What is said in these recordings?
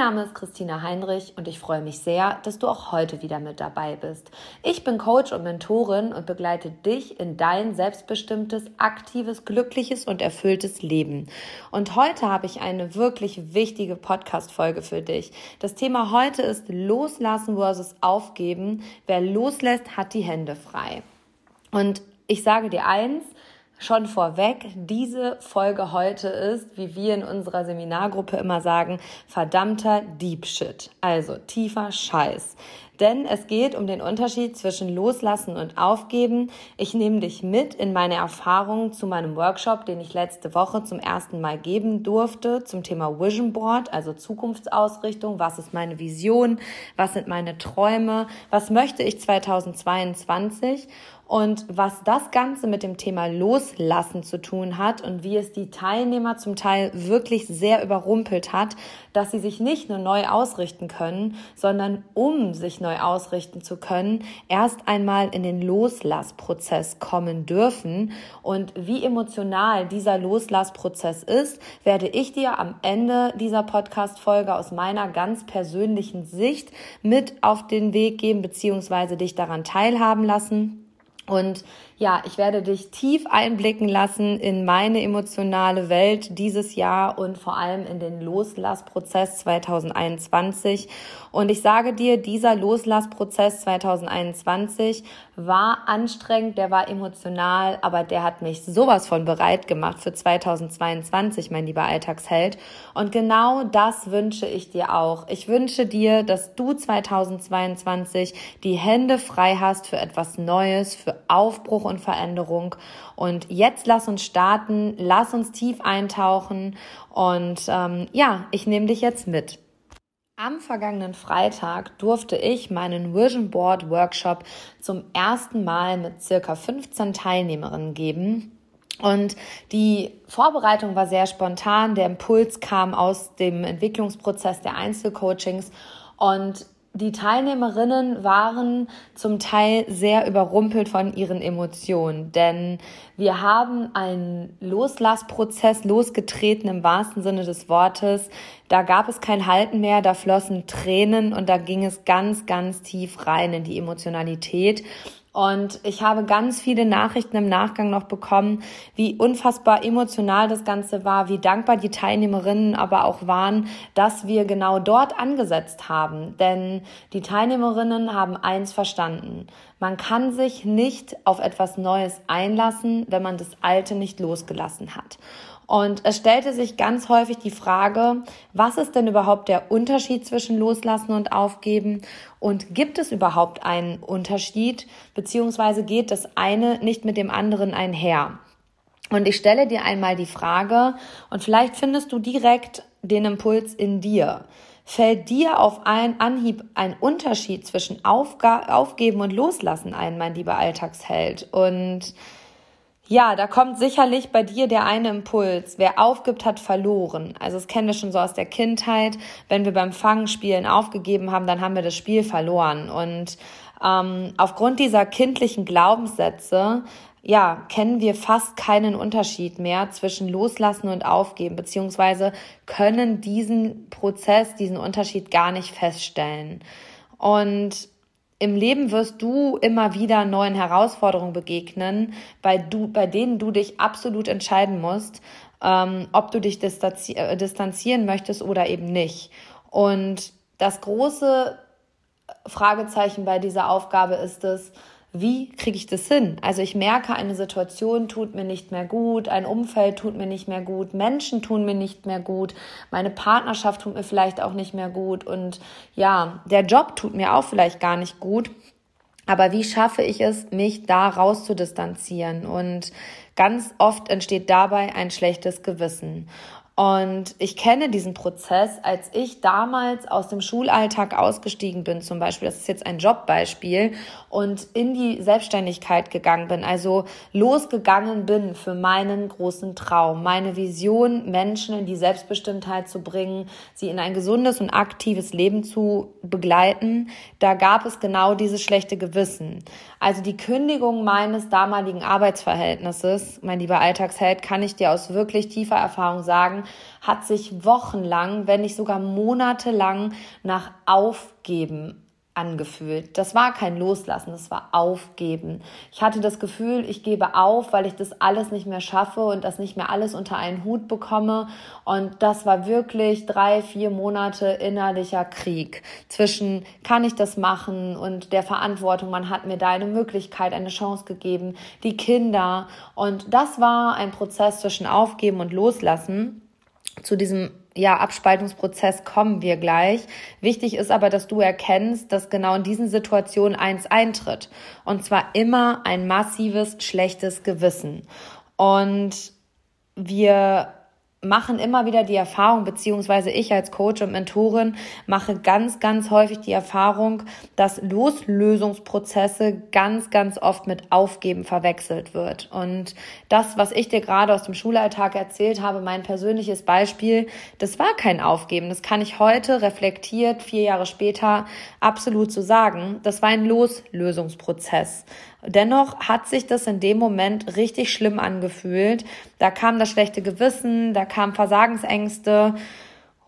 Name ist Christina Heinrich und ich freue mich sehr, dass du auch heute wieder mit dabei bist. Ich bin Coach und Mentorin und begleite dich in dein selbstbestimmtes, aktives, glückliches und erfülltes Leben. Und heute habe ich eine wirklich wichtige Podcast-Folge für dich. Das Thema heute ist Loslassen versus Aufgeben. Wer loslässt, hat die Hände frei. Und ich sage dir eins, Schon vorweg, diese Folge heute ist, wie wir in unserer Seminargruppe immer sagen, verdammter Deep Shit, also tiefer Scheiß. Denn es geht um den Unterschied zwischen Loslassen und Aufgeben. Ich nehme dich mit in meine Erfahrungen zu meinem Workshop, den ich letzte Woche zum ersten Mal geben durfte, zum Thema Vision Board, also Zukunftsausrichtung. Was ist meine Vision? Was sind meine Träume? Was möchte ich 2022? Und was das Ganze mit dem Thema Loslassen zu tun hat und wie es die Teilnehmer zum Teil wirklich sehr überrumpelt hat, dass sie sich nicht nur neu ausrichten können, sondern um sich neu ausrichten zu können, erst einmal in den Loslassprozess kommen dürfen. Und wie emotional dieser Loslassprozess ist, werde ich dir am Ende dieser Podcast-Folge aus meiner ganz persönlichen Sicht mit auf den Weg geben, beziehungsweise dich daran teilhaben lassen. Und ja, ich werde dich tief einblicken lassen in meine emotionale Welt dieses Jahr und vor allem in den Loslassprozess 2021. Und ich sage dir, dieser Loslassprozess 2021 war anstrengend, der war emotional, aber der hat mich sowas von bereit gemacht für 2022, mein lieber Alltagsheld. Und genau das wünsche ich dir auch. Ich wünsche dir, dass du 2022 die Hände frei hast für etwas Neues, für Aufbruch und Veränderung. Und jetzt lass uns starten, lass uns tief eintauchen und ähm, ja, ich nehme dich jetzt mit. Am vergangenen Freitag durfte ich meinen Vision Board Workshop zum ersten Mal mit circa 15 Teilnehmerinnen geben. Und die Vorbereitung war sehr spontan. Der Impuls kam aus dem Entwicklungsprozess der Einzelcoachings. Und die Teilnehmerinnen waren zum Teil sehr überrumpelt von ihren Emotionen, denn wir haben einen Loslassprozess losgetreten im wahrsten Sinne des Wortes. Da gab es kein Halten mehr, da flossen Tränen und da ging es ganz, ganz tief rein in die Emotionalität. Und ich habe ganz viele Nachrichten im Nachgang noch bekommen, wie unfassbar emotional das Ganze war, wie dankbar die Teilnehmerinnen aber auch waren, dass wir genau dort angesetzt haben. Denn die Teilnehmerinnen haben eins verstanden. Man kann sich nicht auf etwas Neues einlassen, wenn man das Alte nicht losgelassen hat. Und es stellte sich ganz häufig die Frage, was ist denn überhaupt der Unterschied zwischen Loslassen und Aufgeben? Und gibt es überhaupt einen Unterschied? Beziehungsweise geht das eine nicht mit dem anderen einher? Und ich stelle dir einmal die Frage, und vielleicht findest du direkt den Impuls in dir. Fällt dir auf einen Anhieb ein Unterschied zwischen Aufga Aufgeben und Loslassen ein, mein lieber Alltagsheld? Und ja, da kommt sicherlich bei dir der eine Impuls. Wer aufgibt, hat verloren. Also das kennen wir schon so aus der Kindheit. Wenn wir beim Fangspielen aufgegeben haben, dann haben wir das Spiel verloren. Und ähm, aufgrund dieser kindlichen Glaubenssätze ja, kennen wir fast keinen Unterschied mehr zwischen Loslassen und Aufgeben, beziehungsweise können diesen Prozess, diesen Unterschied gar nicht feststellen. Und im Leben wirst du immer wieder neuen Herausforderungen begegnen, bei, du, bei denen du dich absolut entscheiden musst, ähm, ob du dich distanzi äh, distanzieren möchtest oder eben nicht. Und das große Fragezeichen bei dieser Aufgabe ist es, wie kriege ich das hin? Also ich merke, eine Situation tut mir nicht mehr gut, ein Umfeld tut mir nicht mehr gut, Menschen tun mir nicht mehr gut, meine Partnerschaft tut mir vielleicht auch nicht mehr gut und ja, der Job tut mir auch vielleicht gar nicht gut. Aber wie schaffe ich es, mich da raus zu distanzieren? Und ganz oft entsteht dabei ein schlechtes Gewissen. Und ich kenne diesen Prozess, als ich damals aus dem Schulalltag ausgestiegen bin, zum Beispiel, das ist jetzt ein Jobbeispiel, und in die Selbstständigkeit gegangen bin, also losgegangen bin für meinen großen Traum, meine Vision, Menschen in die Selbstbestimmtheit zu bringen, sie in ein gesundes und aktives Leben zu begleiten, da gab es genau dieses schlechte Gewissen. Also die Kündigung meines damaligen Arbeitsverhältnisses, mein lieber Alltagsheld, kann ich dir aus wirklich tiefer Erfahrung sagen, hat sich wochenlang, wenn nicht sogar monatelang nach Aufgeben angefühlt. Das war kein Loslassen, das war Aufgeben. Ich hatte das Gefühl, ich gebe auf, weil ich das alles nicht mehr schaffe und das nicht mehr alles unter einen Hut bekomme. Und das war wirklich drei, vier Monate innerlicher Krieg zwischen, kann ich das machen und der Verantwortung, man hat mir da eine Möglichkeit, eine Chance gegeben, die Kinder. Und das war ein Prozess zwischen Aufgeben und Loslassen. Zu diesem ja, Abspaltungsprozess kommen wir gleich. Wichtig ist aber, dass du erkennst, dass genau in diesen Situationen eins eintritt. Und zwar immer ein massives, schlechtes Gewissen. Und wir machen immer wieder die Erfahrung, beziehungsweise ich als Coach und Mentorin mache ganz, ganz häufig die Erfahrung, dass Loslösungsprozesse ganz, ganz oft mit Aufgeben verwechselt wird. Und das, was ich dir gerade aus dem Schulalltag erzählt habe, mein persönliches Beispiel, das war kein Aufgeben. Das kann ich heute reflektiert, vier Jahre später, absolut so sagen. Das war ein Loslösungsprozess. Dennoch hat sich das in dem Moment richtig schlimm angefühlt. Da kam das schlechte Gewissen, da kamen Versagensängste.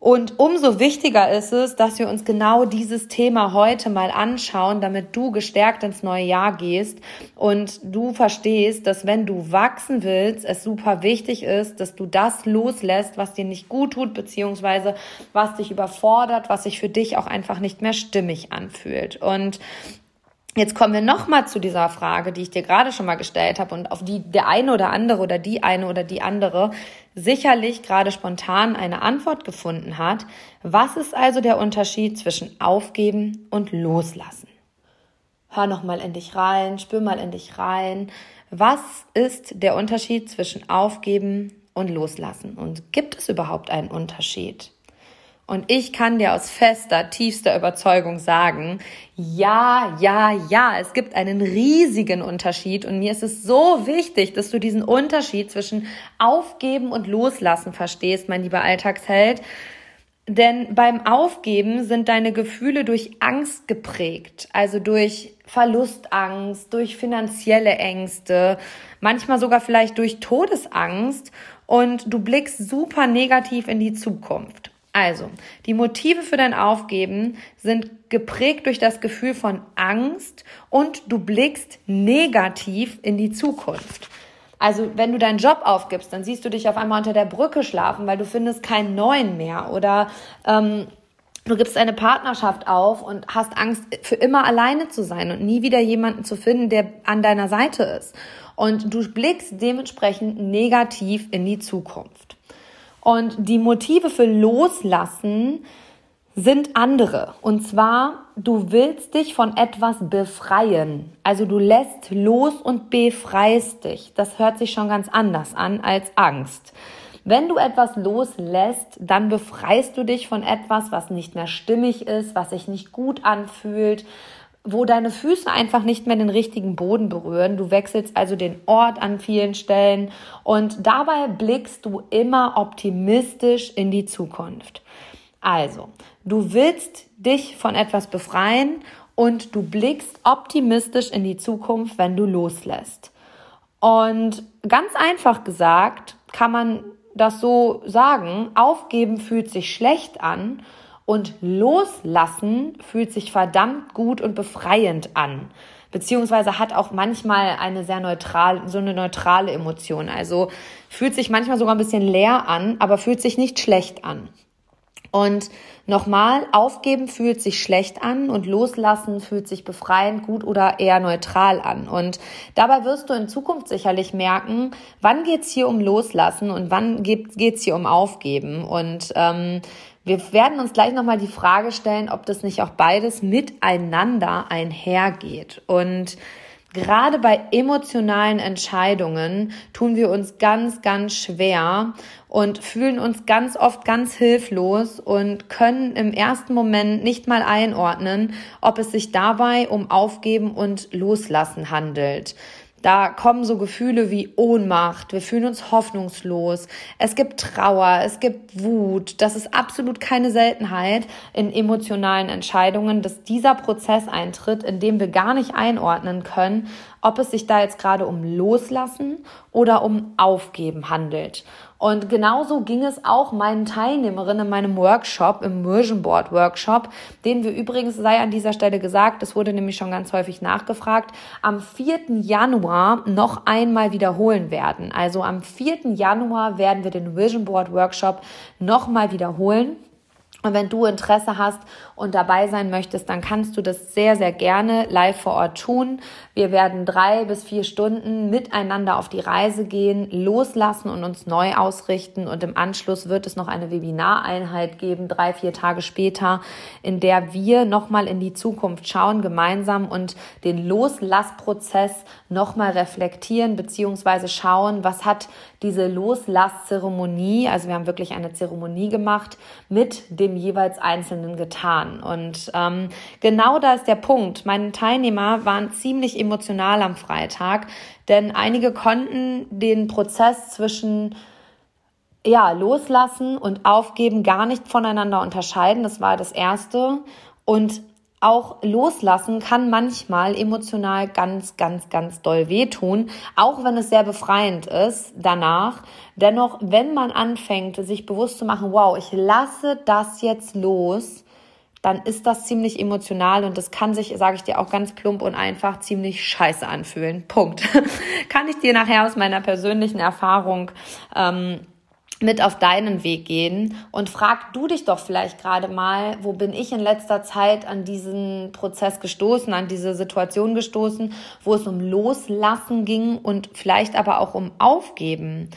Und umso wichtiger ist es, dass wir uns genau dieses Thema heute mal anschauen, damit du gestärkt ins neue Jahr gehst und du verstehst, dass wenn du wachsen willst, es super wichtig ist, dass du das loslässt, was dir nicht gut tut, beziehungsweise was dich überfordert, was sich für dich auch einfach nicht mehr stimmig anfühlt. Und Jetzt kommen wir nochmal zu dieser Frage, die ich dir gerade schon mal gestellt habe und auf die der eine oder andere oder die eine oder die andere sicherlich gerade spontan eine Antwort gefunden hat. Was ist also der Unterschied zwischen Aufgeben und Loslassen? Hör nochmal in dich rein, spür mal in dich rein. Was ist der Unterschied zwischen Aufgeben und Loslassen? Und gibt es überhaupt einen Unterschied? Und ich kann dir aus fester, tiefster Überzeugung sagen, ja, ja, ja, es gibt einen riesigen Unterschied und mir ist es so wichtig, dass du diesen Unterschied zwischen Aufgeben und Loslassen verstehst, mein lieber Alltagsheld. Denn beim Aufgeben sind deine Gefühle durch Angst geprägt, also durch Verlustangst, durch finanzielle Ängste, manchmal sogar vielleicht durch Todesangst und du blickst super negativ in die Zukunft. Also, die Motive für dein Aufgeben sind geprägt durch das Gefühl von Angst und du blickst negativ in die Zukunft. Also, wenn du deinen Job aufgibst, dann siehst du dich auf einmal unter der Brücke schlafen, weil du findest keinen neuen mehr. Oder ähm, du gibst eine Partnerschaft auf und hast Angst, für immer alleine zu sein und nie wieder jemanden zu finden, der an deiner Seite ist. Und du blickst dementsprechend negativ in die Zukunft. Und die Motive für Loslassen sind andere. Und zwar, du willst dich von etwas befreien. Also du lässt los und befreist dich. Das hört sich schon ganz anders an als Angst. Wenn du etwas loslässt, dann befreist du dich von etwas, was nicht mehr stimmig ist, was sich nicht gut anfühlt, wo deine Füße einfach nicht mehr den richtigen Boden berühren. Du wechselst also den Ort an vielen Stellen und dabei blickst du immer optimistisch in die Zukunft. Also, du willst dich von etwas befreien und du blickst optimistisch in die Zukunft, wenn du loslässt. Und ganz einfach gesagt kann man das so sagen, aufgeben fühlt sich schlecht an und loslassen fühlt sich verdammt gut und befreiend an. Beziehungsweise hat auch manchmal eine sehr neutral, so eine neutrale Emotion. Also fühlt sich manchmal sogar ein bisschen leer an, aber fühlt sich nicht schlecht an. Und nochmal, aufgeben fühlt sich schlecht an und loslassen fühlt sich befreiend, gut oder eher neutral an. Und dabei wirst du in Zukunft sicherlich merken, wann geht's hier um Loslassen und wann geht's hier um Aufgeben. Und ähm, wir werden uns gleich nochmal die Frage stellen, ob das nicht auch beides miteinander einhergeht. Und Gerade bei emotionalen Entscheidungen tun wir uns ganz, ganz schwer und fühlen uns ganz oft ganz hilflos und können im ersten Moment nicht mal einordnen, ob es sich dabei um Aufgeben und Loslassen handelt. Da kommen so Gefühle wie Ohnmacht, wir fühlen uns hoffnungslos, es gibt Trauer, es gibt Wut. Das ist absolut keine Seltenheit in emotionalen Entscheidungen, dass dieser Prozess eintritt, in dem wir gar nicht einordnen können, ob es sich da jetzt gerade um Loslassen oder um Aufgeben handelt. Und genauso ging es auch meinen Teilnehmerinnen in meinem Workshop, im Immersion Board Workshop, den wir übrigens, sei an dieser Stelle gesagt, das wurde nämlich schon ganz häufig nachgefragt, am 4. Januar noch einmal wiederholen werden. Also am 4. Januar werden wir den Vision Board Workshop nochmal wiederholen. Und wenn du Interesse hast und dabei sein möchtest, dann kannst du das sehr, sehr gerne live vor Ort tun. Wir werden drei bis vier Stunden miteinander auf die Reise gehen, loslassen und uns neu ausrichten. Und im Anschluss wird es noch eine Webinareinheit geben, drei, vier Tage später, in der wir nochmal in die Zukunft schauen, gemeinsam und den Loslassprozess nochmal reflektieren, beziehungsweise schauen, was hat diese Loslasszeremonie, also wir haben wirklich eine Zeremonie gemacht, mit dem jeweils Einzelnen getan. Und ähm, genau da ist der Punkt. Meine Teilnehmer waren ziemlich emotional am Freitag, denn einige konnten den Prozess zwischen ja, loslassen und aufgeben gar nicht voneinander unterscheiden. Das war das erste. Und auch loslassen kann manchmal emotional ganz, ganz, ganz doll wehtun, auch wenn es sehr befreiend ist danach. Dennoch, wenn man anfängt, sich bewusst zu machen, wow, ich lasse das jetzt los, dann ist das ziemlich emotional und das kann sich, sage ich dir auch ganz plump und einfach, ziemlich scheiße anfühlen. Punkt. kann ich dir nachher aus meiner persönlichen Erfahrung ähm, mit auf deinen Weg gehen und frag du dich doch vielleicht gerade mal, wo bin ich in letzter Zeit an diesen Prozess gestoßen, an diese Situation gestoßen, wo es um Loslassen ging und vielleicht aber auch um Aufgeben.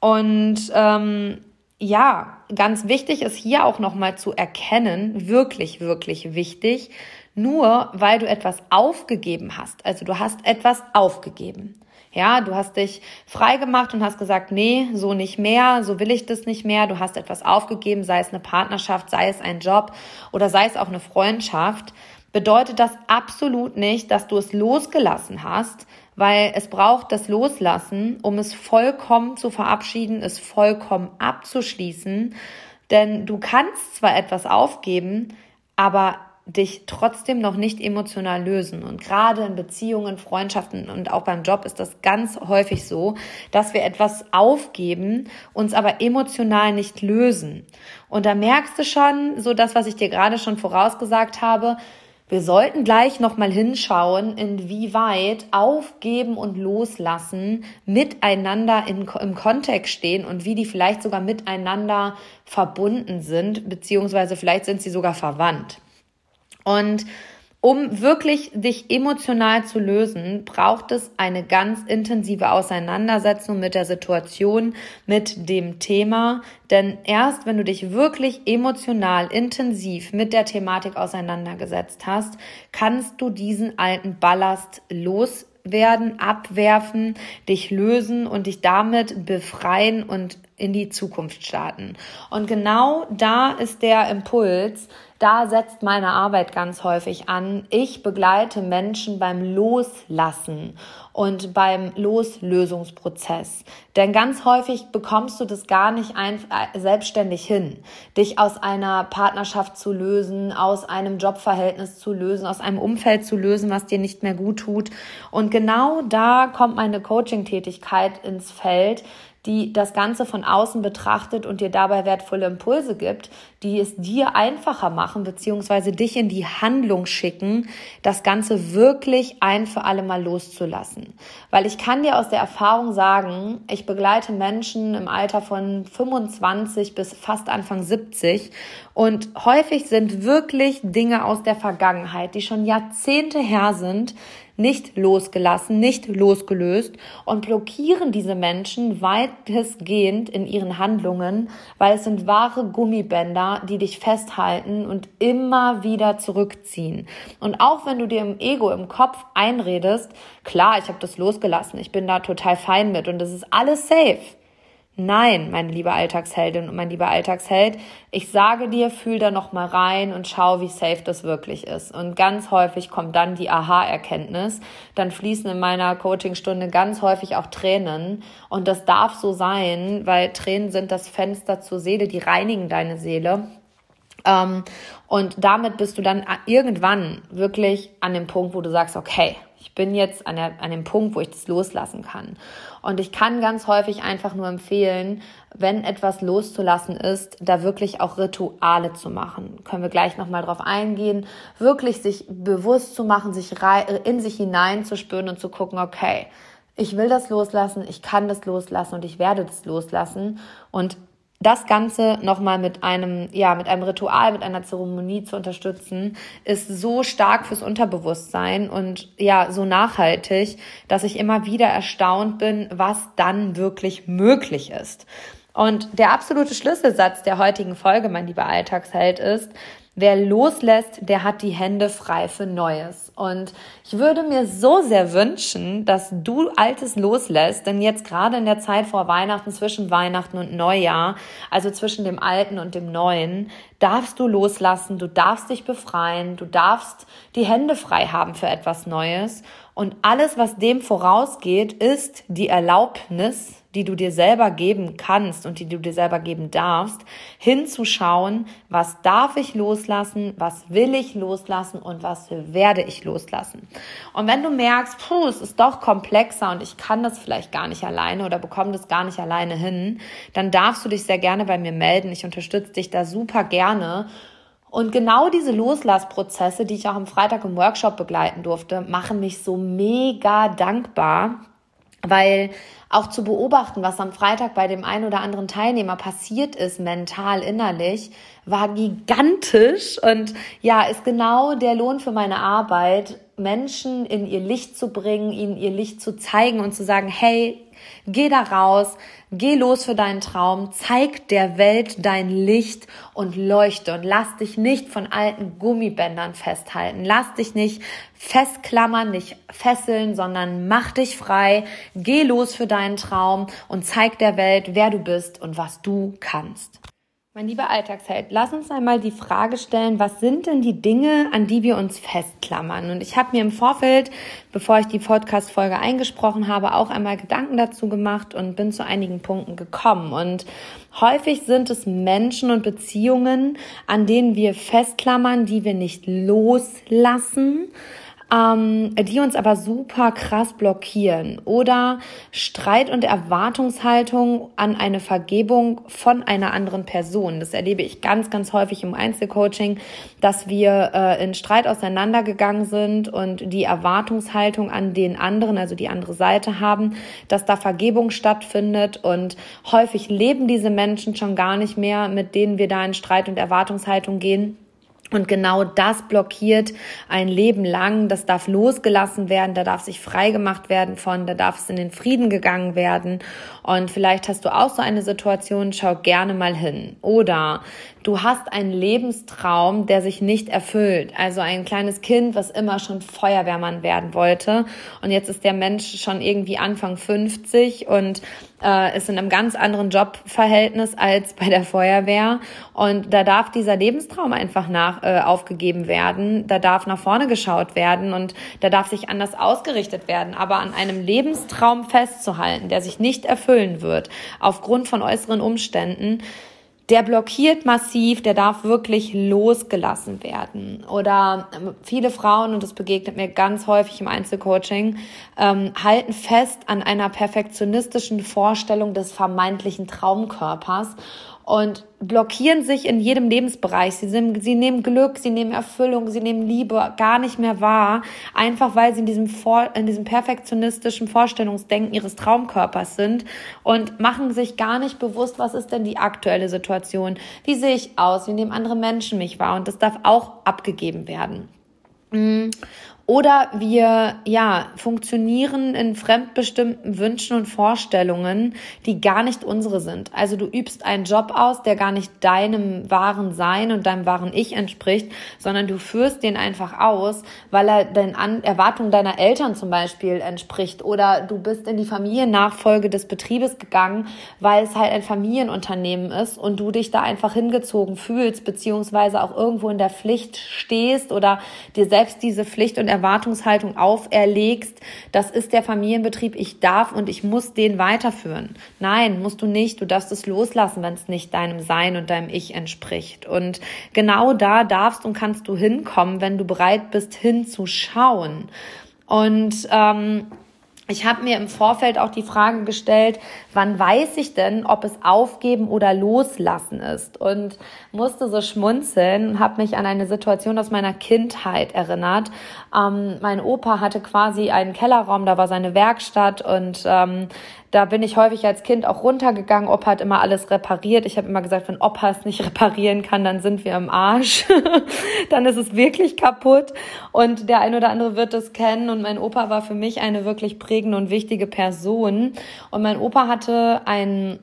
Und ähm, ja, ganz wichtig ist hier auch nochmal zu erkennen, wirklich, wirklich wichtig, nur weil du etwas aufgegeben hast, also du hast etwas aufgegeben ja, du hast dich frei gemacht und hast gesagt, nee, so nicht mehr, so will ich das nicht mehr. Du hast etwas aufgegeben, sei es eine Partnerschaft, sei es ein Job oder sei es auch eine Freundschaft. Bedeutet das absolut nicht, dass du es losgelassen hast, weil es braucht das Loslassen, um es vollkommen zu verabschieden, es vollkommen abzuschließen. Denn du kannst zwar etwas aufgeben, aber dich trotzdem noch nicht emotional lösen. Und gerade in Beziehungen, Freundschaften und auch beim Job ist das ganz häufig so, dass wir etwas aufgeben, uns aber emotional nicht lösen. Und da merkst du schon, so das, was ich dir gerade schon vorausgesagt habe, wir sollten gleich nochmal hinschauen, inwieweit Aufgeben und Loslassen miteinander in, im Kontext stehen und wie die vielleicht sogar miteinander verbunden sind, beziehungsweise vielleicht sind sie sogar verwandt. Und um wirklich dich emotional zu lösen, braucht es eine ganz intensive Auseinandersetzung mit der Situation, mit dem Thema. Denn erst wenn du dich wirklich emotional intensiv mit der Thematik auseinandergesetzt hast, kannst du diesen alten Ballast loswerden, abwerfen, dich lösen und dich damit befreien und in die Zukunft starten. Und genau da ist der Impuls, da setzt meine Arbeit ganz häufig an. Ich begleite Menschen beim Loslassen und beim Loslösungsprozess. Denn ganz häufig bekommst du das gar nicht äh, selbstständig hin, dich aus einer Partnerschaft zu lösen, aus einem Jobverhältnis zu lösen, aus einem Umfeld zu lösen, was dir nicht mehr gut tut. Und genau da kommt meine Coaching-Tätigkeit ins Feld, die das Ganze von außen betrachtet und dir dabei wertvolle Impulse gibt, die es dir einfacher machen, beziehungsweise dich in die Handlung schicken, das Ganze wirklich ein für alle Mal loszulassen. Weil ich kann dir aus der Erfahrung sagen, ich begleite Menschen im Alter von 25 bis fast Anfang 70 und häufig sind wirklich Dinge aus der Vergangenheit, die schon Jahrzehnte her sind, nicht losgelassen, nicht losgelöst und blockieren diese Menschen weitestgehend in ihren Handlungen, weil es sind wahre Gummibänder, die dich festhalten und immer wieder zurückziehen. Und auch wenn du dir im Ego, im Kopf einredest, klar, ich habe das losgelassen, ich bin da total fein mit und das ist alles safe Nein, meine liebe Alltagsheldin und mein lieber Alltagsheld, ich sage dir, fühl da noch mal rein und schau, wie safe das wirklich ist. Und ganz häufig kommt dann die Aha-Erkenntnis. Dann fließen in meiner Coachingstunde ganz häufig auch Tränen. Und das darf so sein, weil Tränen sind das Fenster zur Seele, die reinigen deine Seele. Ähm, und damit bist du dann irgendwann wirklich an dem Punkt, wo du sagst, okay, ich bin jetzt an, der, an dem Punkt, wo ich das loslassen kann. Und ich kann ganz häufig einfach nur empfehlen, wenn etwas loszulassen ist, da wirklich auch Rituale zu machen. Können wir gleich nochmal drauf eingehen. Wirklich sich bewusst zu machen, sich in sich hineinzuspüren und zu gucken, okay, ich will das loslassen, ich kann das loslassen und ich werde das loslassen. Und das Ganze nochmal mit einem, ja, mit einem Ritual, mit einer Zeremonie zu unterstützen, ist so stark fürs Unterbewusstsein und ja, so nachhaltig, dass ich immer wieder erstaunt bin, was dann wirklich möglich ist. Und der absolute Schlüsselsatz der heutigen Folge, mein lieber Alltagsheld, ist, Wer loslässt, der hat die Hände frei für Neues. Und ich würde mir so sehr wünschen, dass du Altes loslässt, denn jetzt gerade in der Zeit vor Weihnachten, zwischen Weihnachten und Neujahr, also zwischen dem Alten und dem Neuen, darfst du loslassen, du darfst dich befreien, du darfst die Hände frei haben für etwas Neues. Und alles, was dem vorausgeht, ist die Erlaubnis, die du dir selber geben kannst und die du dir selber geben darfst, hinzuschauen, was darf ich loslassen, was will ich loslassen und was werde ich loslassen. Und wenn du merkst, puh, es ist doch komplexer und ich kann das vielleicht gar nicht alleine oder bekomme das gar nicht alleine hin, dann darfst du dich sehr gerne bei mir melden. Ich unterstütze dich da super gerne. Und genau diese Loslassprozesse, die ich auch am Freitag im Workshop begleiten durfte, machen mich so mega dankbar, weil auch zu beobachten, was am Freitag bei dem einen oder anderen Teilnehmer passiert ist, mental, innerlich, war gigantisch. Und ja, ist genau der Lohn für meine Arbeit, Menschen in ihr Licht zu bringen, ihnen ihr Licht zu zeigen und zu sagen, hey, Geh da raus, geh los für deinen Traum, zeig der Welt dein Licht und leuchte und lass dich nicht von alten Gummibändern festhalten. Lass dich nicht festklammern, nicht fesseln, sondern mach dich frei, geh los für deinen Traum und zeig der Welt, wer du bist und was du kannst. Mein lieber Alltagsheld, lass uns einmal die Frage stellen, was sind denn die Dinge, an die wir uns festklammern? Und ich habe mir im Vorfeld, bevor ich die Podcast-Folge eingesprochen habe, auch einmal Gedanken dazu gemacht und bin zu einigen Punkten gekommen. Und häufig sind es Menschen und Beziehungen, an denen wir festklammern, die wir nicht loslassen ähm, die uns aber super krass blockieren. Oder Streit und Erwartungshaltung an eine Vergebung von einer anderen Person. Das erlebe ich ganz, ganz häufig im Einzelcoaching, dass wir äh, in Streit auseinandergegangen sind und die Erwartungshaltung an den anderen, also die andere Seite haben, dass da Vergebung stattfindet und häufig leben diese Menschen schon gar nicht mehr, mit denen wir da in Streit und Erwartungshaltung gehen und genau das blockiert ein Leben lang. Das darf losgelassen werden, da darf sich frei gemacht werden von, da darf es in den Frieden gegangen werden. Und vielleicht hast du auch so eine Situation, schau gerne mal hin. Oder du hast einen Lebenstraum, der sich nicht erfüllt. Also ein kleines Kind, was immer schon Feuerwehrmann werden wollte. Und jetzt ist der Mensch schon irgendwie Anfang 50 und äh, ist in einem ganz anderen Jobverhältnis als bei der Feuerwehr. Und da darf dieser Lebenstraum einfach nach äh, aufgegeben werden. Da darf nach vorne geschaut werden und da darf sich anders ausgerichtet werden. Aber an einem Lebenstraum festzuhalten, der sich nicht erfüllen wird, aufgrund von äußeren Umständen, der blockiert massiv, der darf wirklich losgelassen werden. Oder ähm, viele Frauen, und das begegnet mir ganz häufig im Einzelcoaching, ähm, halten fest an einer perfektionistischen Vorstellung des vermeintlichen Traumkörpers und blockieren sich in jedem Lebensbereich. Sie, sind, sie nehmen Glück, sie nehmen Erfüllung, sie nehmen Liebe gar nicht mehr wahr, einfach weil sie in diesem, Vor in diesem perfektionistischen Vorstellungsdenken ihres Traumkörpers sind und machen sich gar nicht bewusst, was ist denn die aktuelle Situation, wie sehe ich aus, wie nehmen andere Menschen mich wahr und das darf auch abgegeben werden. Oder wir, ja, funktionieren in fremdbestimmten Wünschen und Vorstellungen, die gar nicht unsere sind. Also du übst einen Job aus, der gar nicht deinem wahren Sein und deinem wahren Ich entspricht, sondern du führst den einfach aus, weil er den An Erwartungen deiner Eltern zum Beispiel entspricht. Oder du bist in die Familiennachfolge des Betriebes gegangen, weil es halt ein Familienunternehmen ist und du dich da einfach hingezogen fühlst, beziehungsweise auch irgendwo in der Pflicht stehst oder dir selbst diese Pflicht und Erwartungshaltung auferlegst, das ist der Familienbetrieb, ich darf und ich muss den weiterführen. Nein, musst du nicht. Du darfst es loslassen, wenn es nicht deinem Sein und deinem Ich entspricht. Und genau da darfst und kannst du hinkommen, wenn du bereit bist, hinzuschauen. Und ähm, ich habe mir im Vorfeld auch die Frage gestellt, wann weiß ich denn, ob es aufgeben oder loslassen ist? Und musste so schmunzeln, habe mich an eine Situation aus meiner Kindheit erinnert. Ähm, mein Opa hatte quasi einen Kellerraum, da war seine Werkstatt und ähm, da bin ich häufig als Kind auch runtergegangen. Opa hat immer alles repariert. Ich habe immer gesagt, wenn Opa es nicht reparieren kann, dann sind wir im Arsch. dann ist es wirklich kaputt. Und der ein oder andere wird es kennen. Und mein Opa war für mich eine wirklich prägende und wichtige Person. Und mein Opa hatte ein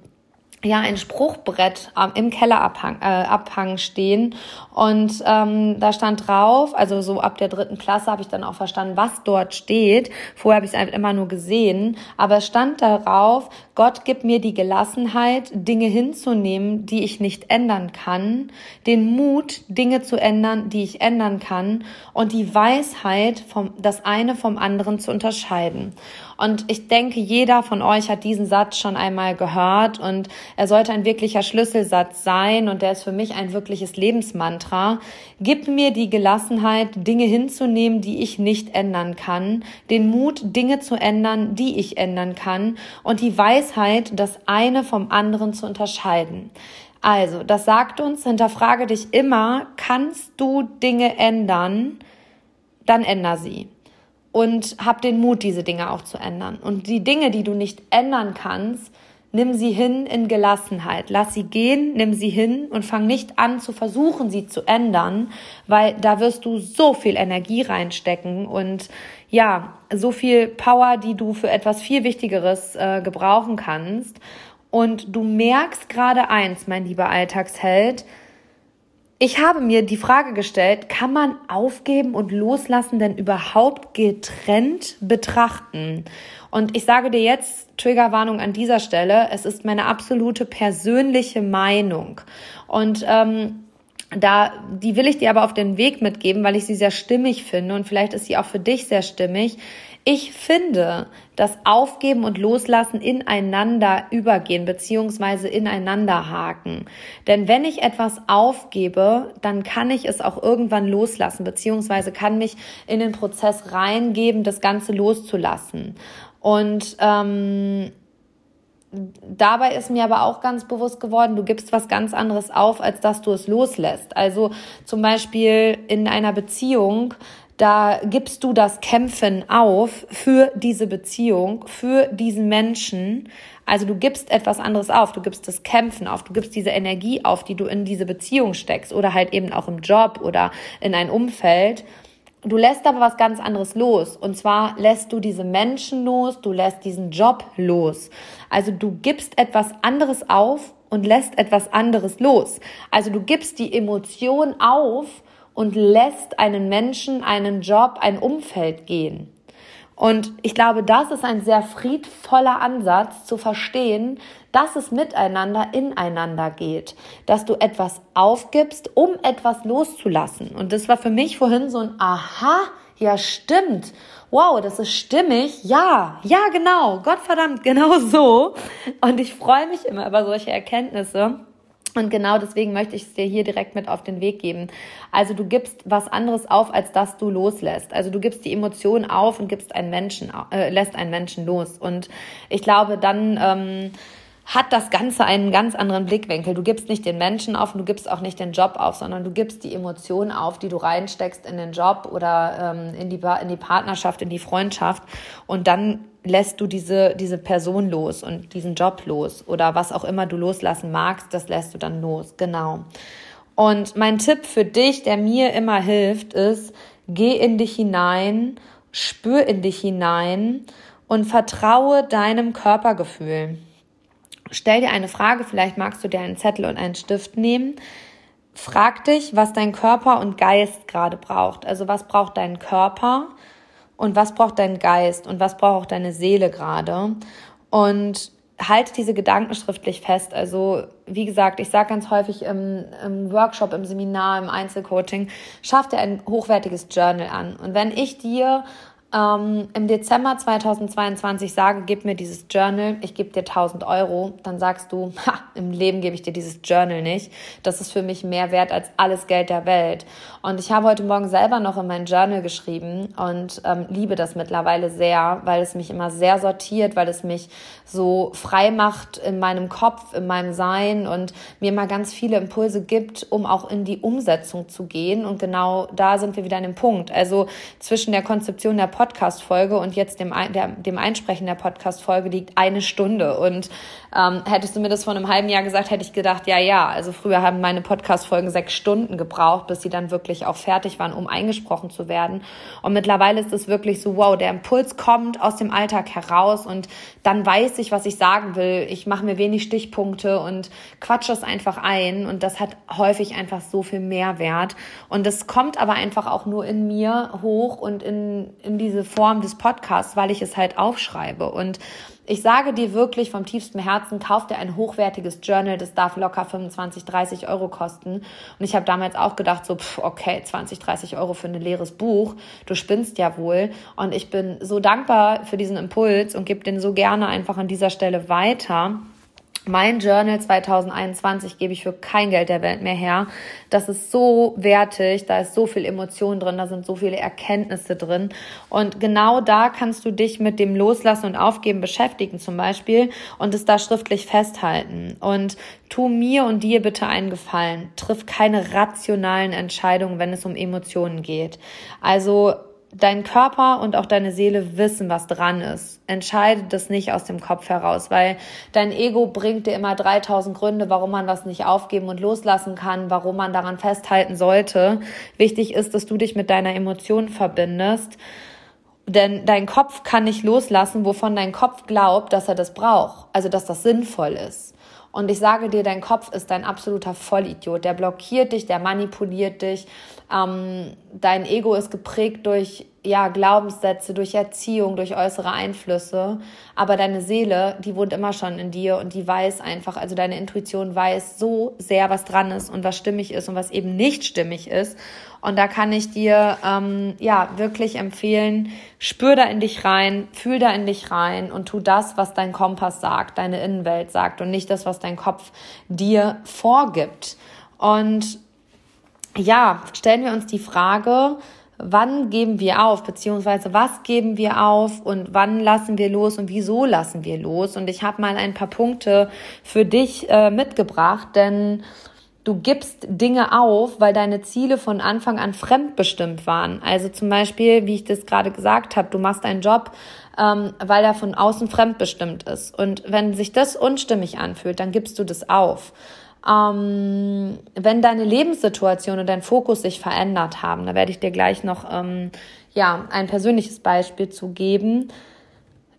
ja ein Spruchbrett im Kellerabhang äh, Abhang stehen und ähm, da stand drauf, also so ab der dritten Klasse habe ich dann auch verstanden, was dort steht. Vorher habe ich es einfach immer nur gesehen, aber es stand darauf: Gott gibt mir die Gelassenheit, Dinge hinzunehmen, die ich nicht ändern kann, den Mut, Dinge zu ändern, die ich ändern kann, und die Weisheit, vom das eine vom anderen zu unterscheiden. Und ich denke, jeder von euch hat diesen Satz schon einmal gehört und er sollte ein wirklicher Schlüsselsatz sein und der ist für mich ein wirkliches Lebensmantra. Gib mir die Gelassenheit, Dinge hinzunehmen, die ich nicht ändern kann, den Mut, Dinge zu ändern, die ich ändern kann und die Weisheit, das eine vom anderen zu unterscheiden. Also, das sagt uns, hinterfrage dich immer, kannst du Dinge ändern? Dann änder sie und hab den Mut, diese Dinge auch zu ändern. Und die Dinge, die du nicht ändern kannst, nimm sie hin in Gelassenheit. Lass sie gehen, nimm sie hin und fang nicht an zu versuchen, sie zu ändern, weil da wirst du so viel Energie reinstecken und ja, so viel Power, die du für etwas viel Wichtigeres äh, gebrauchen kannst. Und du merkst gerade eins, mein lieber Alltagsheld, ich habe mir die Frage gestellt, kann man aufgeben und loslassen denn überhaupt getrennt betrachten? Und ich sage dir jetzt, Triggerwarnung an dieser Stelle, es ist meine absolute persönliche Meinung. Und ähm, da, die will ich dir aber auf den Weg mitgeben, weil ich sie sehr stimmig finde und vielleicht ist sie auch für dich sehr stimmig. Ich finde, dass Aufgeben und Loslassen ineinander übergehen beziehungsweise ineinander haken. Denn wenn ich etwas aufgebe, dann kann ich es auch irgendwann loslassen beziehungsweise kann mich in den Prozess reingeben, das Ganze loszulassen. Und ähm, dabei ist mir aber auch ganz bewusst geworden, du gibst was ganz anderes auf, als dass du es loslässt. Also zum Beispiel in einer Beziehung da gibst du das Kämpfen auf für diese Beziehung, für diesen Menschen. Also du gibst etwas anderes auf, du gibst das Kämpfen auf, du gibst diese Energie auf, die du in diese Beziehung steckst oder halt eben auch im Job oder in ein Umfeld. Du lässt aber was ganz anderes los. Und zwar lässt du diese Menschen los, du lässt diesen Job los. Also du gibst etwas anderes auf und lässt etwas anderes los. Also du gibst die Emotion auf und lässt einen Menschen, einen Job, ein Umfeld gehen. Und ich glaube, das ist ein sehr friedvoller Ansatz zu verstehen, dass es miteinander ineinander geht, dass du etwas aufgibst, um etwas loszulassen. Und das war für mich vorhin so ein Aha, ja stimmt. Wow, das ist stimmig. Ja, ja, genau. Gottverdammt, genau so. Und ich freue mich immer über solche Erkenntnisse. Und genau deswegen möchte ich es dir hier direkt mit auf den Weg geben. Also du gibst was anderes auf, als dass du loslässt. Also du gibst die Emotionen auf und gibst einen Menschen, äh, lässt einen Menschen los. Und ich glaube, dann ähm, hat das Ganze einen ganz anderen Blickwinkel. Du gibst nicht den Menschen auf und du gibst auch nicht den Job auf, sondern du gibst die Emotionen auf, die du reinsteckst in den Job oder ähm, in, die, in die Partnerschaft, in die Freundschaft. Und dann lässt du diese, diese Person los und diesen Job los oder was auch immer du loslassen magst, das lässt du dann los. Genau. Und mein Tipp für dich, der mir immer hilft, ist, geh in dich hinein, spür in dich hinein und vertraue deinem Körpergefühl. Stell dir eine Frage, vielleicht magst du dir einen Zettel und einen Stift nehmen. Frag dich, was dein Körper und Geist gerade braucht. Also was braucht dein Körper und was braucht dein Geist und was braucht auch deine Seele gerade. Und halte diese Gedanken schriftlich fest. Also wie gesagt, ich sage ganz häufig im, im, Workshop, im Seminar, im Einzelcoaching, schaff dir ein hochwertiges Journal an. Und wenn ich dir ähm, im Dezember 2022 sage, gib mir dieses Journal, ich gebe dir 1000 Euro, dann sagst du, ha, im Leben gebe ich dir dieses Journal nicht. Das ist für mich mehr wert als alles Geld der Welt. Und ich habe heute Morgen selber noch in mein Journal geschrieben und ähm, liebe das mittlerweile sehr, weil es mich immer sehr sortiert, weil es mich so frei macht in meinem Kopf, in meinem Sein und mir mal ganz viele Impulse gibt, um auch in die Umsetzung zu gehen. Und genau da sind wir wieder an dem Punkt. Also zwischen der Konzeption der Podcast-Folge und jetzt dem, der, dem Einsprechen der Podcast-Folge liegt eine Stunde. Und ähm, hättest du mir das vor einem halben Jahr gesagt, hätte ich gedacht, ja, ja. Also früher haben meine Podcast-Folgen sechs Stunden gebraucht, bis sie dann wirklich auch fertig waren, um eingesprochen zu werden. Und mittlerweile ist es wirklich so, wow, der Impuls kommt aus dem Alltag heraus und dann weiß ich, was ich sagen will. Ich mache mir wenig Stichpunkte und quatsche es einfach ein. Und das hat häufig einfach so viel Mehrwert. Und das kommt aber einfach auch nur in mir hoch und in, in die diese Form des Podcasts, weil ich es halt aufschreibe. Und ich sage dir wirklich vom tiefsten Herzen, kauf dir ein hochwertiges Journal, das darf locker 25, 30 Euro kosten. Und ich habe damals auch gedacht, so, pff, okay, 20, 30 Euro für ein leeres Buch, du spinnst ja wohl. Und ich bin so dankbar für diesen Impuls und gebe den so gerne einfach an dieser Stelle weiter. Mein Journal 2021 gebe ich für kein Geld der Welt mehr her. Das ist so wertig, da ist so viel Emotion drin, da sind so viele Erkenntnisse drin. Und genau da kannst du dich mit dem Loslassen und Aufgeben beschäftigen zum Beispiel und es da schriftlich festhalten. Und tu mir und dir bitte einen Gefallen. Triff keine rationalen Entscheidungen, wenn es um Emotionen geht. Also dein Körper und auch deine Seele wissen, was dran ist. Entscheide das nicht aus dem Kopf heraus, weil dein Ego bringt dir immer 3000 Gründe, warum man was nicht aufgeben und loslassen kann, warum man daran festhalten sollte. Wichtig ist, dass du dich mit deiner Emotion verbindest. Denn dein Kopf kann nicht loslassen, wovon dein Kopf glaubt, dass er das braucht. Also, dass das sinnvoll ist. Und ich sage dir, dein Kopf ist ein absoluter Vollidiot. Der blockiert dich, der manipuliert dich. Ähm, dein Ego ist geprägt durch ja, Glaubenssätze, durch Erziehung, durch äußere Einflüsse. Aber deine Seele, die wohnt immer schon in dir und die weiß einfach, also deine Intuition weiß so sehr, was dran ist und was stimmig ist und was eben nicht stimmig ist. Und da kann ich dir ähm, ja wirklich empfehlen, spür da in dich rein, fühl da in dich rein und tu das, was dein Kompass sagt, deine Innenwelt sagt und nicht das, was dein Kopf dir vorgibt. Und ja, stellen wir uns die Frage, wann geben wir auf, beziehungsweise was geben wir auf und wann lassen wir los und wieso lassen wir los. Und ich habe mal ein paar Punkte für dich äh, mitgebracht, denn du gibst Dinge auf, weil deine Ziele von Anfang an fremdbestimmt waren. Also zum Beispiel, wie ich das gerade gesagt habe, du machst einen Job, ähm, weil er von außen fremdbestimmt ist. Und wenn sich das unstimmig anfühlt, dann gibst du das auf ähm, wenn deine Lebenssituation und dein Fokus sich verändert haben, da werde ich dir gleich noch ähm, ja, ein persönliches Beispiel zu geben.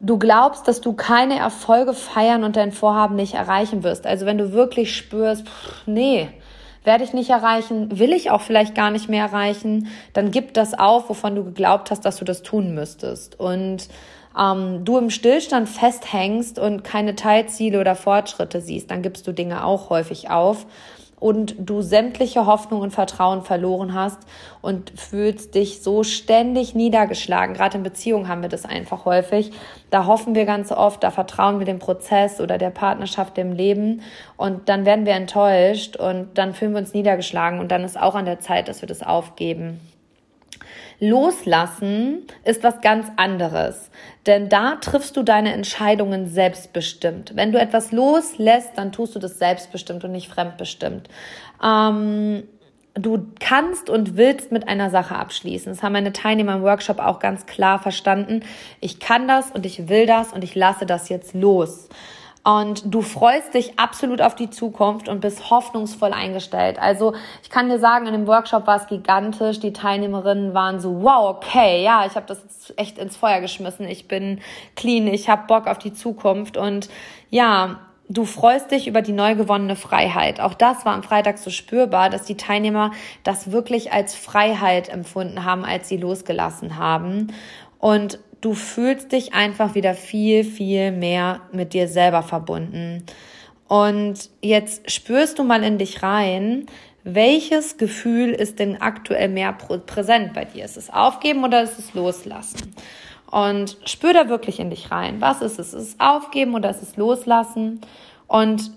Du glaubst, dass du keine Erfolge feiern und dein Vorhaben nicht erreichen wirst. Also wenn du wirklich spürst, pff, nee, werde ich nicht erreichen, will ich auch vielleicht gar nicht mehr erreichen, dann gib das auf, wovon du geglaubt hast, dass du das tun müsstest. Und ähm, du im Stillstand festhängst und keine Teilziele oder Fortschritte siehst, dann gibst du Dinge auch häufig auf und du sämtliche Hoffnung und Vertrauen verloren hast und fühlst dich so ständig niedergeschlagen. Gerade in Beziehungen haben wir das einfach häufig. Da hoffen wir ganz oft, da vertrauen wir dem Prozess oder der Partnerschaft, dem Leben und dann werden wir enttäuscht und dann fühlen wir uns niedergeschlagen und dann ist auch an der Zeit, dass wir das aufgeben. Loslassen ist was ganz anderes, denn da triffst du deine Entscheidungen selbstbestimmt. Wenn du etwas loslässt, dann tust du das selbstbestimmt und nicht fremdbestimmt. Ähm, du kannst und willst mit einer Sache abschließen. Das haben meine Teilnehmer im Workshop auch ganz klar verstanden. Ich kann das und ich will das und ich lasse das jetzt los. Und du freust dich absolut auf die Zukunft und bist hoffnungsvoll eingestellt. Also ich kann dir sagen, in dem Workshop war es gigantisch. Die Teilnehmerinnen waren so, wow, okay, ja, ich habe das echt ins Feuer geschmissen. Ich bin clean, ich habe Bock auf die Zukunft und ja, du freust dich über die neu gewonnene Freiheit. Auch das war am Freitag so spürbar, dass die Teilnehmer das wirklich als Freiheit empfunden haben, als sie losgelassen haben. Und du fühlst dich einfach wieder viel, viel mehr mit dir selber verbunden. Und jetzt spürst du mal in dich rein, welches Gefühl ist denn aktuell mehr präsent bei dir? Ist es Aufgeben oder ist es Loslassen? Und spür da wirklich in dich rein. Was ist es? Ist es Aufgeben oder ist es Loslassen? Und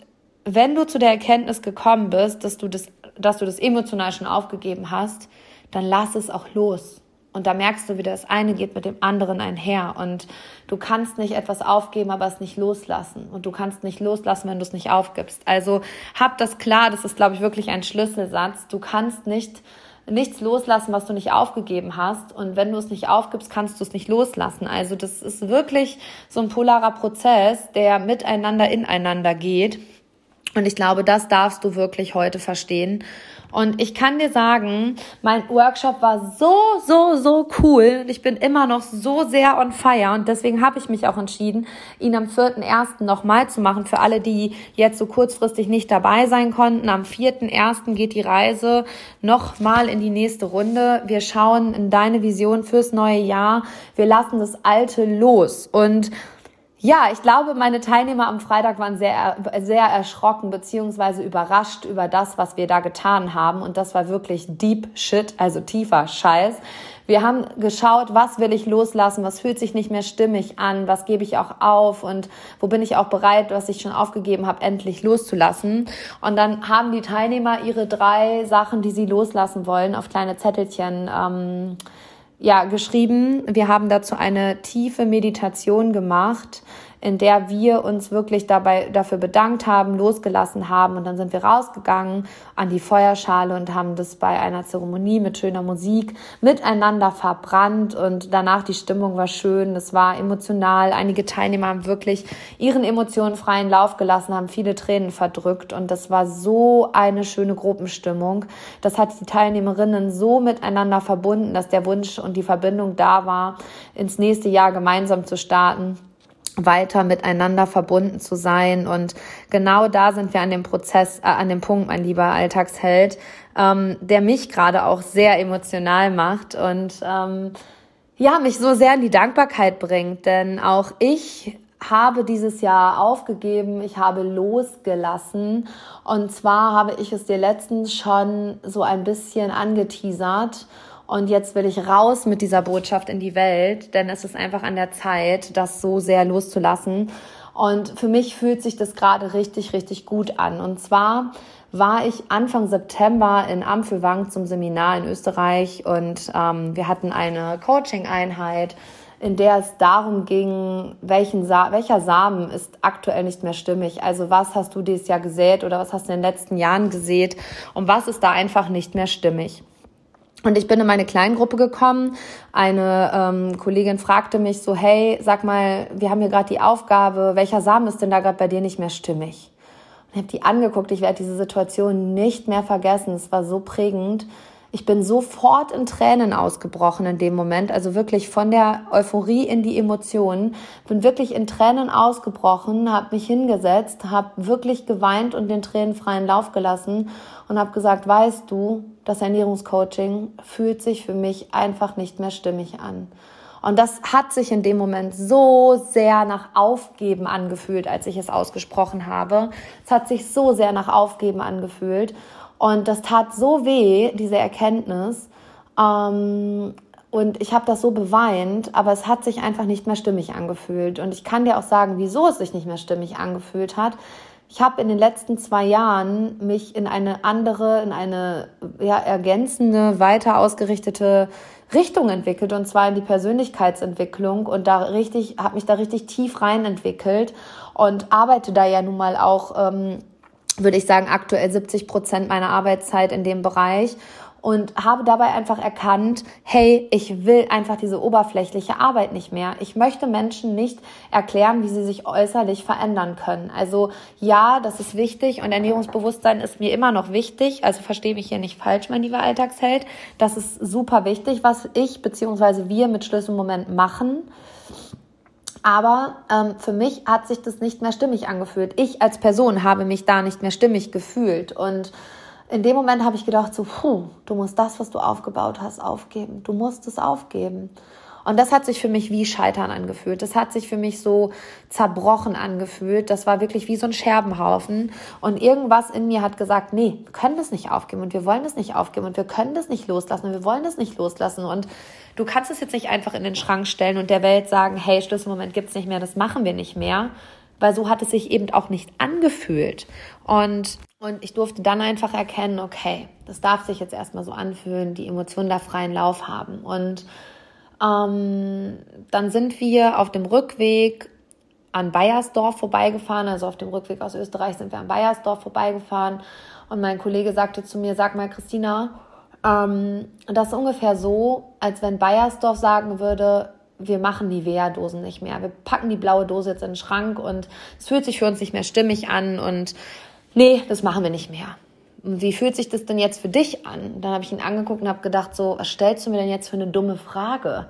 wenn du zu der Erkenntnis gekommen bist, dass du das, dass du das emotional schon aufgegeben hast, dann lass es auch los. Und da merkst du, wie das eine geht mit dem anderen einher. Und du kannst nicht etwas aufgeben, aber es nicht loslassen. Und du kannst nicht loslassen, wenn du es nicht aufgibst. Also hab das klar, das ist, glaube ich, wirklich ein Schlüsselsatz. Du kannst nicht nichts loslassen, was du nicht aufgegeben hast. Und wenn du es nicht aufgibst, kannst du es nicht loslassen. Also das ist wirklich so ein polarer Prozess, der miteinander ineinander geht. Und ich glaube, das darfst du wirklich heute verstehen. Und ich kann dir sagen, mein Workshop war so, so, so cool. Und ich bin immer noch so sehr on fire. Und deswegen habe ich mich auch entschieden, ihn am 4.1. nochmal zu machen. Für alle, die jetzt so kurzfristig nicht dabei sein konnten. Am 4.1. geht die Reise nochmal in die nächste Runde. Wir schauen in deine Vision fürs neue Jahr. Wir lassen das Alte los. Und ja, ich glaube, meine Teilnehmer am Freitag waren sehr, sehr erschrocken beziehungsweise überrascht über das, was wir da getan haben. Und das war wirklich deep shit, also tiefer Scheiß. Wir haben geschaut, was will ich loslassen, was fühlt sich nicht mehr stimmig an, was gebe ich auch auf und wo bin ich auch bereit, was ich schon aufgegeben habe, endlich loszulassen. Und dann haben die Teilnehmer ihre drei Sachen, die sie loslassen wollen, auf kleine Zettelchen ähm, ja, geschrieben. Wir haben dazu eine tiefe Meditation gemacht, in der wir uns wirklich dabei dafür bedankt haben, losgelassen haben. Und dann sind wir rausgegangen an die Feuerschale und haben das bei einer Zeremonie mit schöner Musik miteinander verbrannt. Und danach die Stimmung war schön, es war emotional. Einige Teilnehmer haben wirklich ihren Emotionen freien Lauf gelassen, haben viele Tränen verdrückt. Und das war so eine schöne Gruppenstimmung. Das hat die Teilnehmerinnen so miteinander verbunden, dass der Wunsch und die Verbindung da war, ins nächste Jahr gemeinsam zu starten weiter miteinander verbunden zu sein. Und genau da sind wir an dem Prozess, äh, an dem Punkt, mein lieber Alltagsheld, ähm, der mich gerade auch sehr emotional macht und ähm, ja, mich so sehr in die Dankbarkeit bringt. Denn auch ich habe dieses Jahr aufgegeben, ich habe losgelassen. Und zwar habe ich es dir letztens schon so ein bisschen angeteasert. Und jetzt will ich raus mit dieser Botschaft in die Welt, denn es ist einfach an der Zeit, das so sehr loszulassen. Und für mich fühlt sich das gerade richtig, richtig gut an. Und zwar war ich Anfang September in Ampelwang zum Seminar in Österreich und ähm, wir hatten eine Coaching-Einheit, in der es darum ging, welchen Sa welcher Samen ist aktuell nicht mehr stimmig. Also was hast du dieses Jahr gesät oder was hast du in den letzten Jahren gesät und was ist da einfach nicht mehr stimmig. Und ich bin in meine Kleingruppe gekommen. Eine ähm, Kollegin fragte mich so, hey, sag mal, wir haben hier gerade die Aufgabe, welcher Samen ist denn da gerade bei dir nicht mehr stimmig? Und ich habe die angeguckt, ich werde diese Situation nicht mehr vergessen. Es war so prägend. Ich bin sofort in Tränen ausgebrochen in dem Moment, also wirklich von der Euphorie in die Emotionen. Bin wirklich in Tränen ausgebrochen, habe mich hingesetzt, habe wirklich geweint und den Tränen freien Lauf gelassen und habe gesagt, weißt du, das Ernährungscoaching fühlt sich für mich einfach nicht mehr stimmig an. Und das hat sich in dem Moment so sehr nach Aufgeben angefühlt, als ich es ausgesprochen habe. Es hat sich so sehr nach Aufgeben angefühlt. Und das tat so weh, diese Erkenntnis. Ähm, und ich habe das so beweint, aber es hat sich einfach nicht mehr stimmig angefühlt. Und ich kann dir auch sagen, wieso es sich nicht mehr stimmig angefühlt hat. Ich habe in den letzten zwei Jahren mich in eine andere, in eine ja, ergänzende, weiter ausgerichtete Richtung entwickelt und zwar in die Persönlichkeitsentwicklung und da richtig, habe mich da richtig tief rein entwickelt und arbeite da ja nun mal auch, ähm, würde ich sagen, aktuell 70 Prozent meiner Arbeitszeit in dem Bereich und habe dabei einfach erkannt, hey, ich will einfach diese oberflächliche Arbeit nicht mehr. Ich möchte Menschen nicht erklären, wie sie sich äußerlich verändern können. Also ja, das ist wichtig und Ernährungsbewusstsein ist mir immer noch wichtig. Also verstehe mich hier nicht falsch, mein lieber Alltagsheld. Das ist super wichtig, was ich bzw. wir mit Schlüsselmoment machen. Aber ähm, für mich hat sich das nicht mehr stimmig angefühlt. Ich als Person habe mich da nicht mehr stimmig gefühlt und in dem Moment habe ich gedacht, so, puh, du musst das, was du aufgebaut hast, aufgeben. Du musst es aufgeben. Und das hat sich für mich wie Scheitern angefühlt. Das hat sich für mich so zerbrochen angefühlt. Das war wirklich wie so ein Scherbenhaufen. Und irgendwas in mir hat gesagt, nee, wir können das nicht aufgeben und wir wollen das nicht aufgeben und wir können das nicht loslassen und wir wollen das nicht loslassen. Und du kannst es jetzt nicht einfach in den Schrank stellen und der Welt sagen, hey, Schlüsselmoment gibt's nicht mehr, das machen wir nicht mehr. Weil so hat es sich eben auch nicht angefühlt. Und und ich durfte dann einfach erkennen, okay, das darf sich jetzt erstmal so anfühlen, die Emotionen da freien Lauf haben. Und ähm, dann sind wir auf dem Rückweg an Bayersdorf vorbeigefahren, also auf dem Rückweg aus Österreich sind wir an Bayersdorf vorbeigefahren. Und mein Kollege sagte zu mir, sag mal, Christina, ähm, das ist ungefähr so, als wenn Bayersdorf sagen würde, wir machen die Wehrdosen nicht mehr. Wir packen die blaue Dose jetzt in den Schrank und es fühlt sich für uns nicht mehr stimmig an und nee, das machen wir nicht mehr. Wie fühlt sich das denn jetzt für dich an? Dann habe ich ihn angeguckt und habe gedacht, so, was stellst du mir denn jetzt für eine dumme Frage?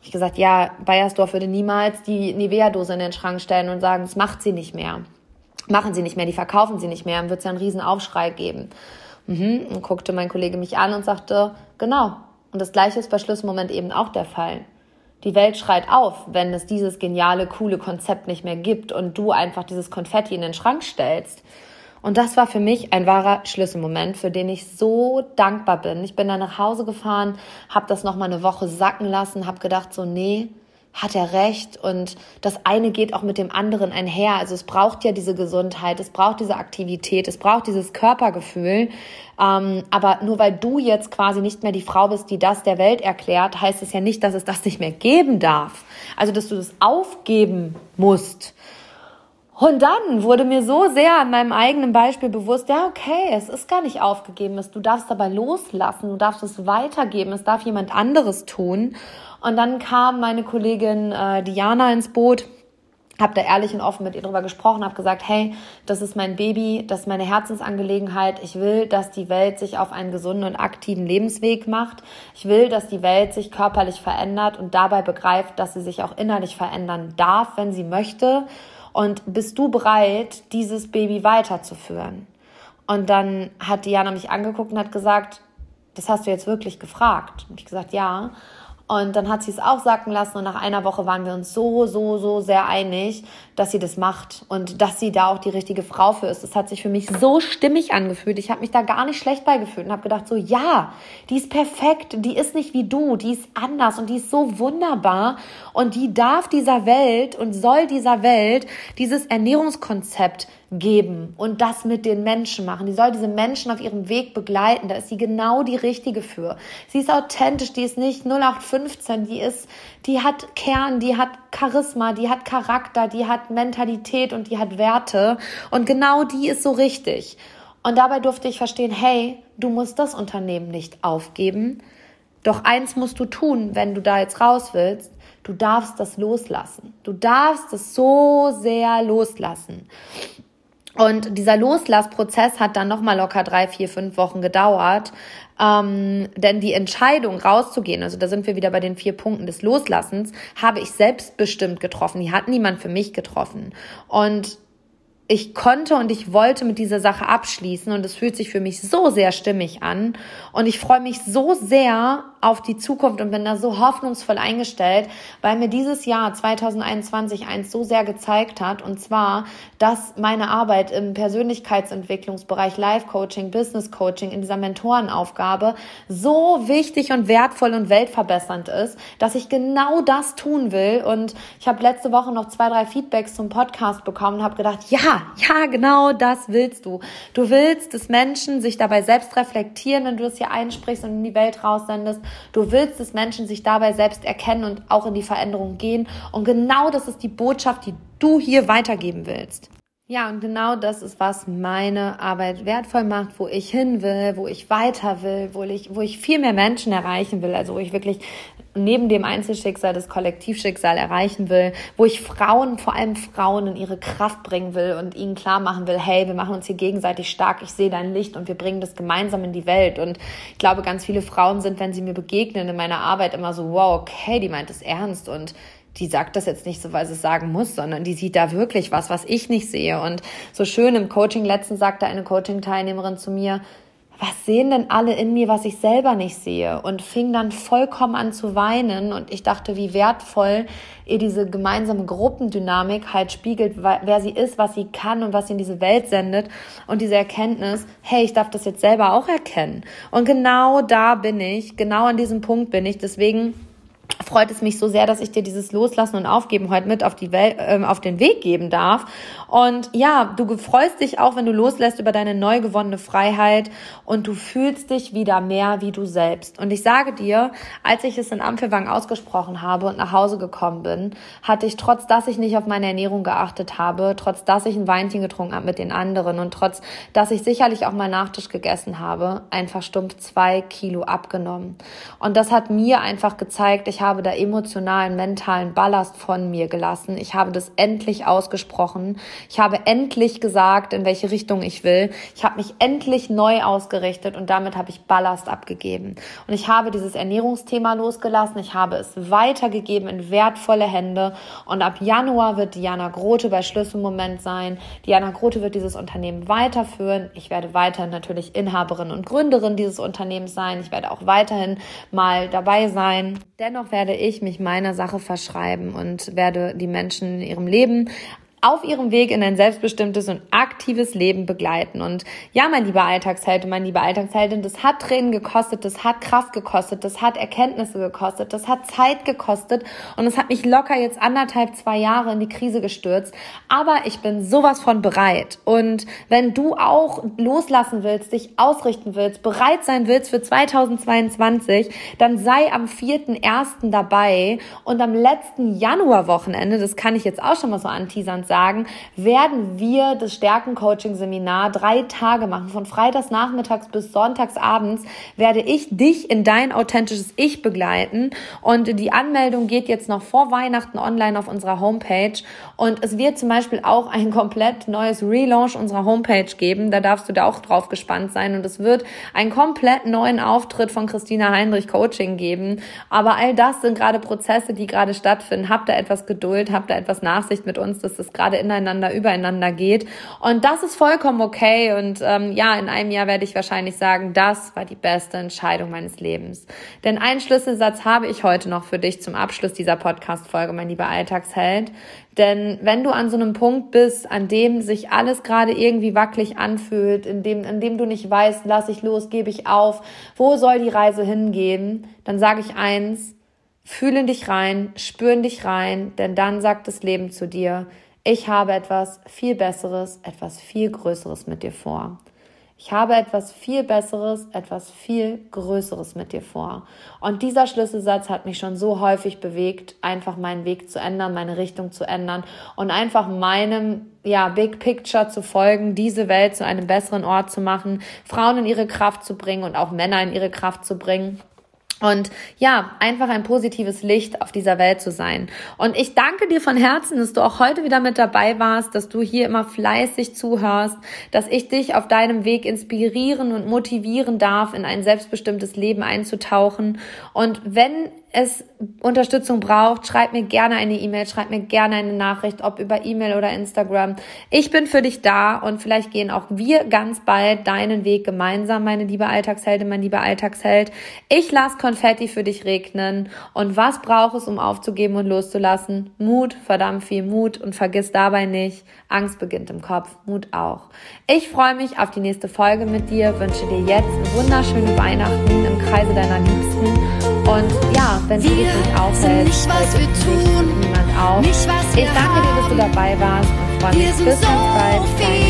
Ich gesagt, ja, Bayersdorf würde niemals die Nivea-Dose in den Schrank stellen und sagen, das macht sie nicht mehr. Machen sie nicht mehr, die verkaufen sie nicht mehr, dann wird es ja einen riesen Aufschrei geben. Mhm. Und guckte mein Kollege mich an und sagte, genau. Und das gleiche ist bei Schlussmoment eben auch der Fall. Die Welt schreit auf, wenn es dieses geniale, coole Konzept nicht mehr gibt und du einfach dieses Konfetti in den Schrank stellst. Und das war für mich ein wahrer Schlüsselmoment, für den ich so dankbar bin. Ich bin dann nach Hause gefahren, habe das noch mal eine Woche sacken lassen, habe gedacht so, nee, hat er recht und das eine geht auch mit dem anderen einher. Also es braucht ja diese Gesundheit, es braucht diese Aktivität, es braucht dieses Körpergefühl. Ähm, aber nur weil du jetzt quasi nicht mehr die Frau bist, die das der Welt erklärt, heißt es ja nicht, dass es das nicht mehr geben darf. Also dass du das aufgeben musst. Und dann wurde mir so sehr an meinem eigenen Beispiel bewusst, ja, okay, es ist gar nicht aufgegeben, du darfst dabei loslassen, du darfst es weitergeben, es darf jemand anderes tun. Und dann kam meine Kollegin äh, Diana ins Boot, habe da ehrlich und offen mit ihr drüber gesprochen, habe gesagt, hey, das ist mein Baby, das ist meine Herzensangelegenheit. Ich will, dass die Welt sich auf einen gesunden und aktiven Lebensweg macht. Ich will, dass die Welt sich körperlich verändert und dabei begreift, dass sie sich auch innerlich verändern darf, wenn sie möchte. Und bist du bereit, dieses Baby weiterzuführen? Und dann hat Diana mich angeguckt und hat gesagt, das hast du jetzt wirklich gefragt. Und ich gesagt, ja. Und dann hat sie es auch sacken lassen und nach einer Woche waren wir uns so, so, so sehr einig, dass sie das macht und dass sie da auch die richtige Frau für ist. Das hat sich für mich so stimmig angefühlt. Ich habe mich da gar nicht schlecht bei gefühlt und habe gedacht, so ja, die ist perfekt, die ist nicht wie du, die ist anders und die ist so wunderbar und die darf dieser Welt und soll dieser Welt dieses Ernährungskonzept geben und das mit den Menschen machen. Die soll diese Menschen auf ihrem Weg begleiten. Da ist sie genau die richtige für. Sie ist authentisch, die ist nicht 0815, die ist, die hat Kern, die hat Charisma, die hat Charakter, die hat Mentalität und die hat Werte und genau die ist so richtig. Und dabei durfte ich verstehen, hey, du musst das Unternehmen nicht aufgeben. Doch eins musst du tun, wenn du da jetzt raus willst. Du darfst das loslassen. Du darfst es so sehr loslassen. Und dieser Loslassprozess hat dann nochmal locker drei, vier, fünf Wochen gedauert. Ähm, denn die Entscheidung rauszugehen, also da sind wir wieder bei den vier Punkten des Loslassens, habe ich selbstbestimmt getroffen. Die hat niemand für mich getroffen. Und ich konnte und ich wollte mit dieser Sache abschließen und es fühlt sich für mich so sehr stimmig an. Und ich freue mich so sehr auf die Zukunft und bin da so hoffnungsvoll eingestellt, weil mir dieses Jahr 2021 eins so sehr gezeigt hat. Und zwar, dass meine Arbeit im Persönlichkeitsentwicklungsbereich Life Coaching, Business Coaching in dieser Mentorenaufgabe so wichtig und wertvoll und weltverbessernd ist, dass ich genau das tun will. Und ich habe letzte Woche noch zwei, drei Feedbacks zum Podcast bekommen und habe gedacht, ja, ja, genau das willst du. Du willst, dass Menschen sich dabei selbst reflektieren, wenn du das hier einsprichst und in die Welt raussendest Du willst, dass Menschen sich dabei selbst erkennen und auch in die Veränderung gehen. Und genau das ist die Botschaft, die du hier weitergeben willst. Ja, und genau das ist, was meine Arbeit wertvoll macht, wo ich hin will, wo ich weiter will, wo ich, wo ich viel mehr Menschen erreichen will, also wo ich wirklich neben dem Einzelschicksal das Kollektivschicksal erreichen will, wo ich Frauen, vor allem Frauen, in ihre Kraft bringen will und ihnen klar machen will, hey, wir machen uns hier gegenseitig stark, ich sehe dein Licht und wir bringen das gemeinsam in die Welt. Und ich glaube, ganz viele Frauen sind, wenn sie mir begegnen in meiner Arbeit, immer so, wow, okay, die meint es ernst und die sagt das jetzt nicht so, weil sie es sagen muss, sondern die sieht da wirklich was, was ich nicht sehe. Und so schön im Coaching letztens sagte eine Coaching-Teilnehmerin zu mir, was sehen denn alle in mir, was ich selber nicht sehe? Und fing dann vollkommen an zu weinen. Und ich dachte, wie wertvoll ihr diese gemeinsame Gruppendynamik halt spiegelt, wer sie ist, was sie kann und was sie in diese Welt sendet. Und diese Erkenntnis, hey, ich darf das jetzt selber auch erkennen. Und genau da bin ich, genau an diesem Punkt bin ich. Deswegen freut es mich so sehr, dass ich dir dieses Loslassen und Aufgeben heute mit auf, die Welt, äh, auf den Weg geben darf. Und ja, du freust dich auch, wenn du loslässt über deine neu gewonnene Freiheit und du fühlst dich wieder mehr wie du selbst. Und ich sage dir, als ich es in Ampelwang ausgesprochen habe und nach Hause gekommen bin, hatte ich trotz, dass ich nicht auf meine Ernährung geachtet habe, trotz, dass ich ein Weinchen getrunken habe mit den anderen und trotz, dass ich sicherlich auch mal Nachtisch gegessen habe, einfach stumpf zwei Kilo abgenommen. Und das hat mir einfach gezeigt, ich habe habe da emotionalen, mentalen Ballast von mir gelassen. Ich habe das endlich ausgesprochen. Ich habe endlich gesagt, in welche Richtung ich will. Ich habe mich endlich neu ausgerichtet und damit habe ich Ballast abgegeben. Und ich habe dieses Ernährungsthema losgelassen. Ich habe es weitergegeben in wertvolle Hände. Und ab Januar wird Diana Grote bei Schlüsselmoment sein. Diana Grote wird dieses Unternehmen weiterführen. Ich werde weiterhin natürlich Inhaberin und Gründerin dieses Unternehmens sein. Ich werde auch weiterhin mal dabei sein. Dennoch werde ich mich meiner Sache verschreiben und werde die Menschen in ihrem Leben auf ihrem Weg in ein selbstbestimmtes und aktives Leben begleiten. Und ja, mein lieber Alltagsheld und mein lieber Alltagsheldin, das hat Tränen gekostet, das hat Kraft gekostet, das hat Erkenntnisse gekostet, das hat Zeit gekostet und es hat mich locker jetzt anderthalb, zwei Jahre in die Krise gestürzt. Aber ich bin sowas von bereit. Und wenn du auch loslassen willst, dich ausrichten willst, bereit sein willst für 2022, dann sei am 4.1. dabei und am letzten Januarwochenende, das kann ich jetzt auch schon mal so anteasern, sagen, werden wir das Stärken-Coaching-Seminar drei Tage machen. Von freitags nachmittags bis sonntags abends werde ich dich in dein authentisches Ich begleiten. Und die Anmeldung geht jetzt noch vor Weihnachten online auf unserer Homepage. Und es wird zum Beispiel auch ein komplett neues Relaunch unserer Homepage geben. Da darfst du da auch drauf gespannt sein. Und es wird einen komplett neuen Auftritt von Christina Heinrich Coaching geben. Aber all das sind gerade Prozesse, die gerade stattfinden. Habt da etwas Geduld, habt da etwas Nachsicht mit uns. Das ist gerade ineinander, übereinander geht. Und das ist vollkommen okay. Und ähm, ja, in einem Jahr werde ich wahrscheinlich sagen, das war die beste Entscheidung meines Lebens. Denn einen Schlüsselsatz habe ich heute noch für dich zum Abschluss dieser Podcast-Folge, mein lieber Alltagsheld. Denn wenn du an so einem Punkt bist, an dem sich alles gerade irgendwie wackelig anfühlt, in dem, in dem du nicht weißt, lass ich los, gebe ich auf, wo soll die Reise hingehen, dann sage ich eins, fühlen dich rein, spüren dich rein, denn dann sagt das Leben zu dir, ich habe etwas viel Besseres, etwas viel Größeres mit dir vor. Ich habe etwas viel Besseres, etwas viel Größeres mit dir vor. Und dieser Schlüsselsatz hat mich schon so häufig bewegt, einfach meinen Weg zu ändern, meine Richtung zu ändern und einfach meinem, ja, Big Picture zu folgen, diese Welt zu einem besseren Ort zu machen, Frauen in ihre Kraft zu bringen und auch Männer in ihre Kraft zu bringen. Und ja, einfach ein positives Licht auf dieser Welt zu sein. Und ich danke dir von Herzen, dass du auch heute wieder mit dabei warst, dass du hier immer fleißig zuhörst, dass ich dich auf deinem Weg inspirieren und motivieren darf, in ein selbstbestimmtes Leben einzutauchen. Und wenn es Unterstützung braucht, schreib mir gerne eine E-Mail, schreib mir gerne eine Nachricht, ob über E-Mail oder Instagram. Ich bin für dich da und vielleicht gehen auch wir ganz bald deinen Weg gemeinsam, meine liebe Alltagsheldin, mein lieber Alltagsheld. Ich lasse Konfetti für dich regnen. Und was braucht es, um aufzugeben und loszulassen? Mut, verdammt viel Mut und vergiss dabei nicht, Angst beginnt im Kopf, Mut auch. Ich freue mich auf die nächste Folge mit dir, wünsche dir jetzt wunderschöne Weihnachten im Kreise deiner Liebsten und ja, wenn du dich nicht aufhältst, nicht, was wir tun, niemand auf. Nicht, was ich danke dir, dass du dabei warst und freue mich bis ganz bald.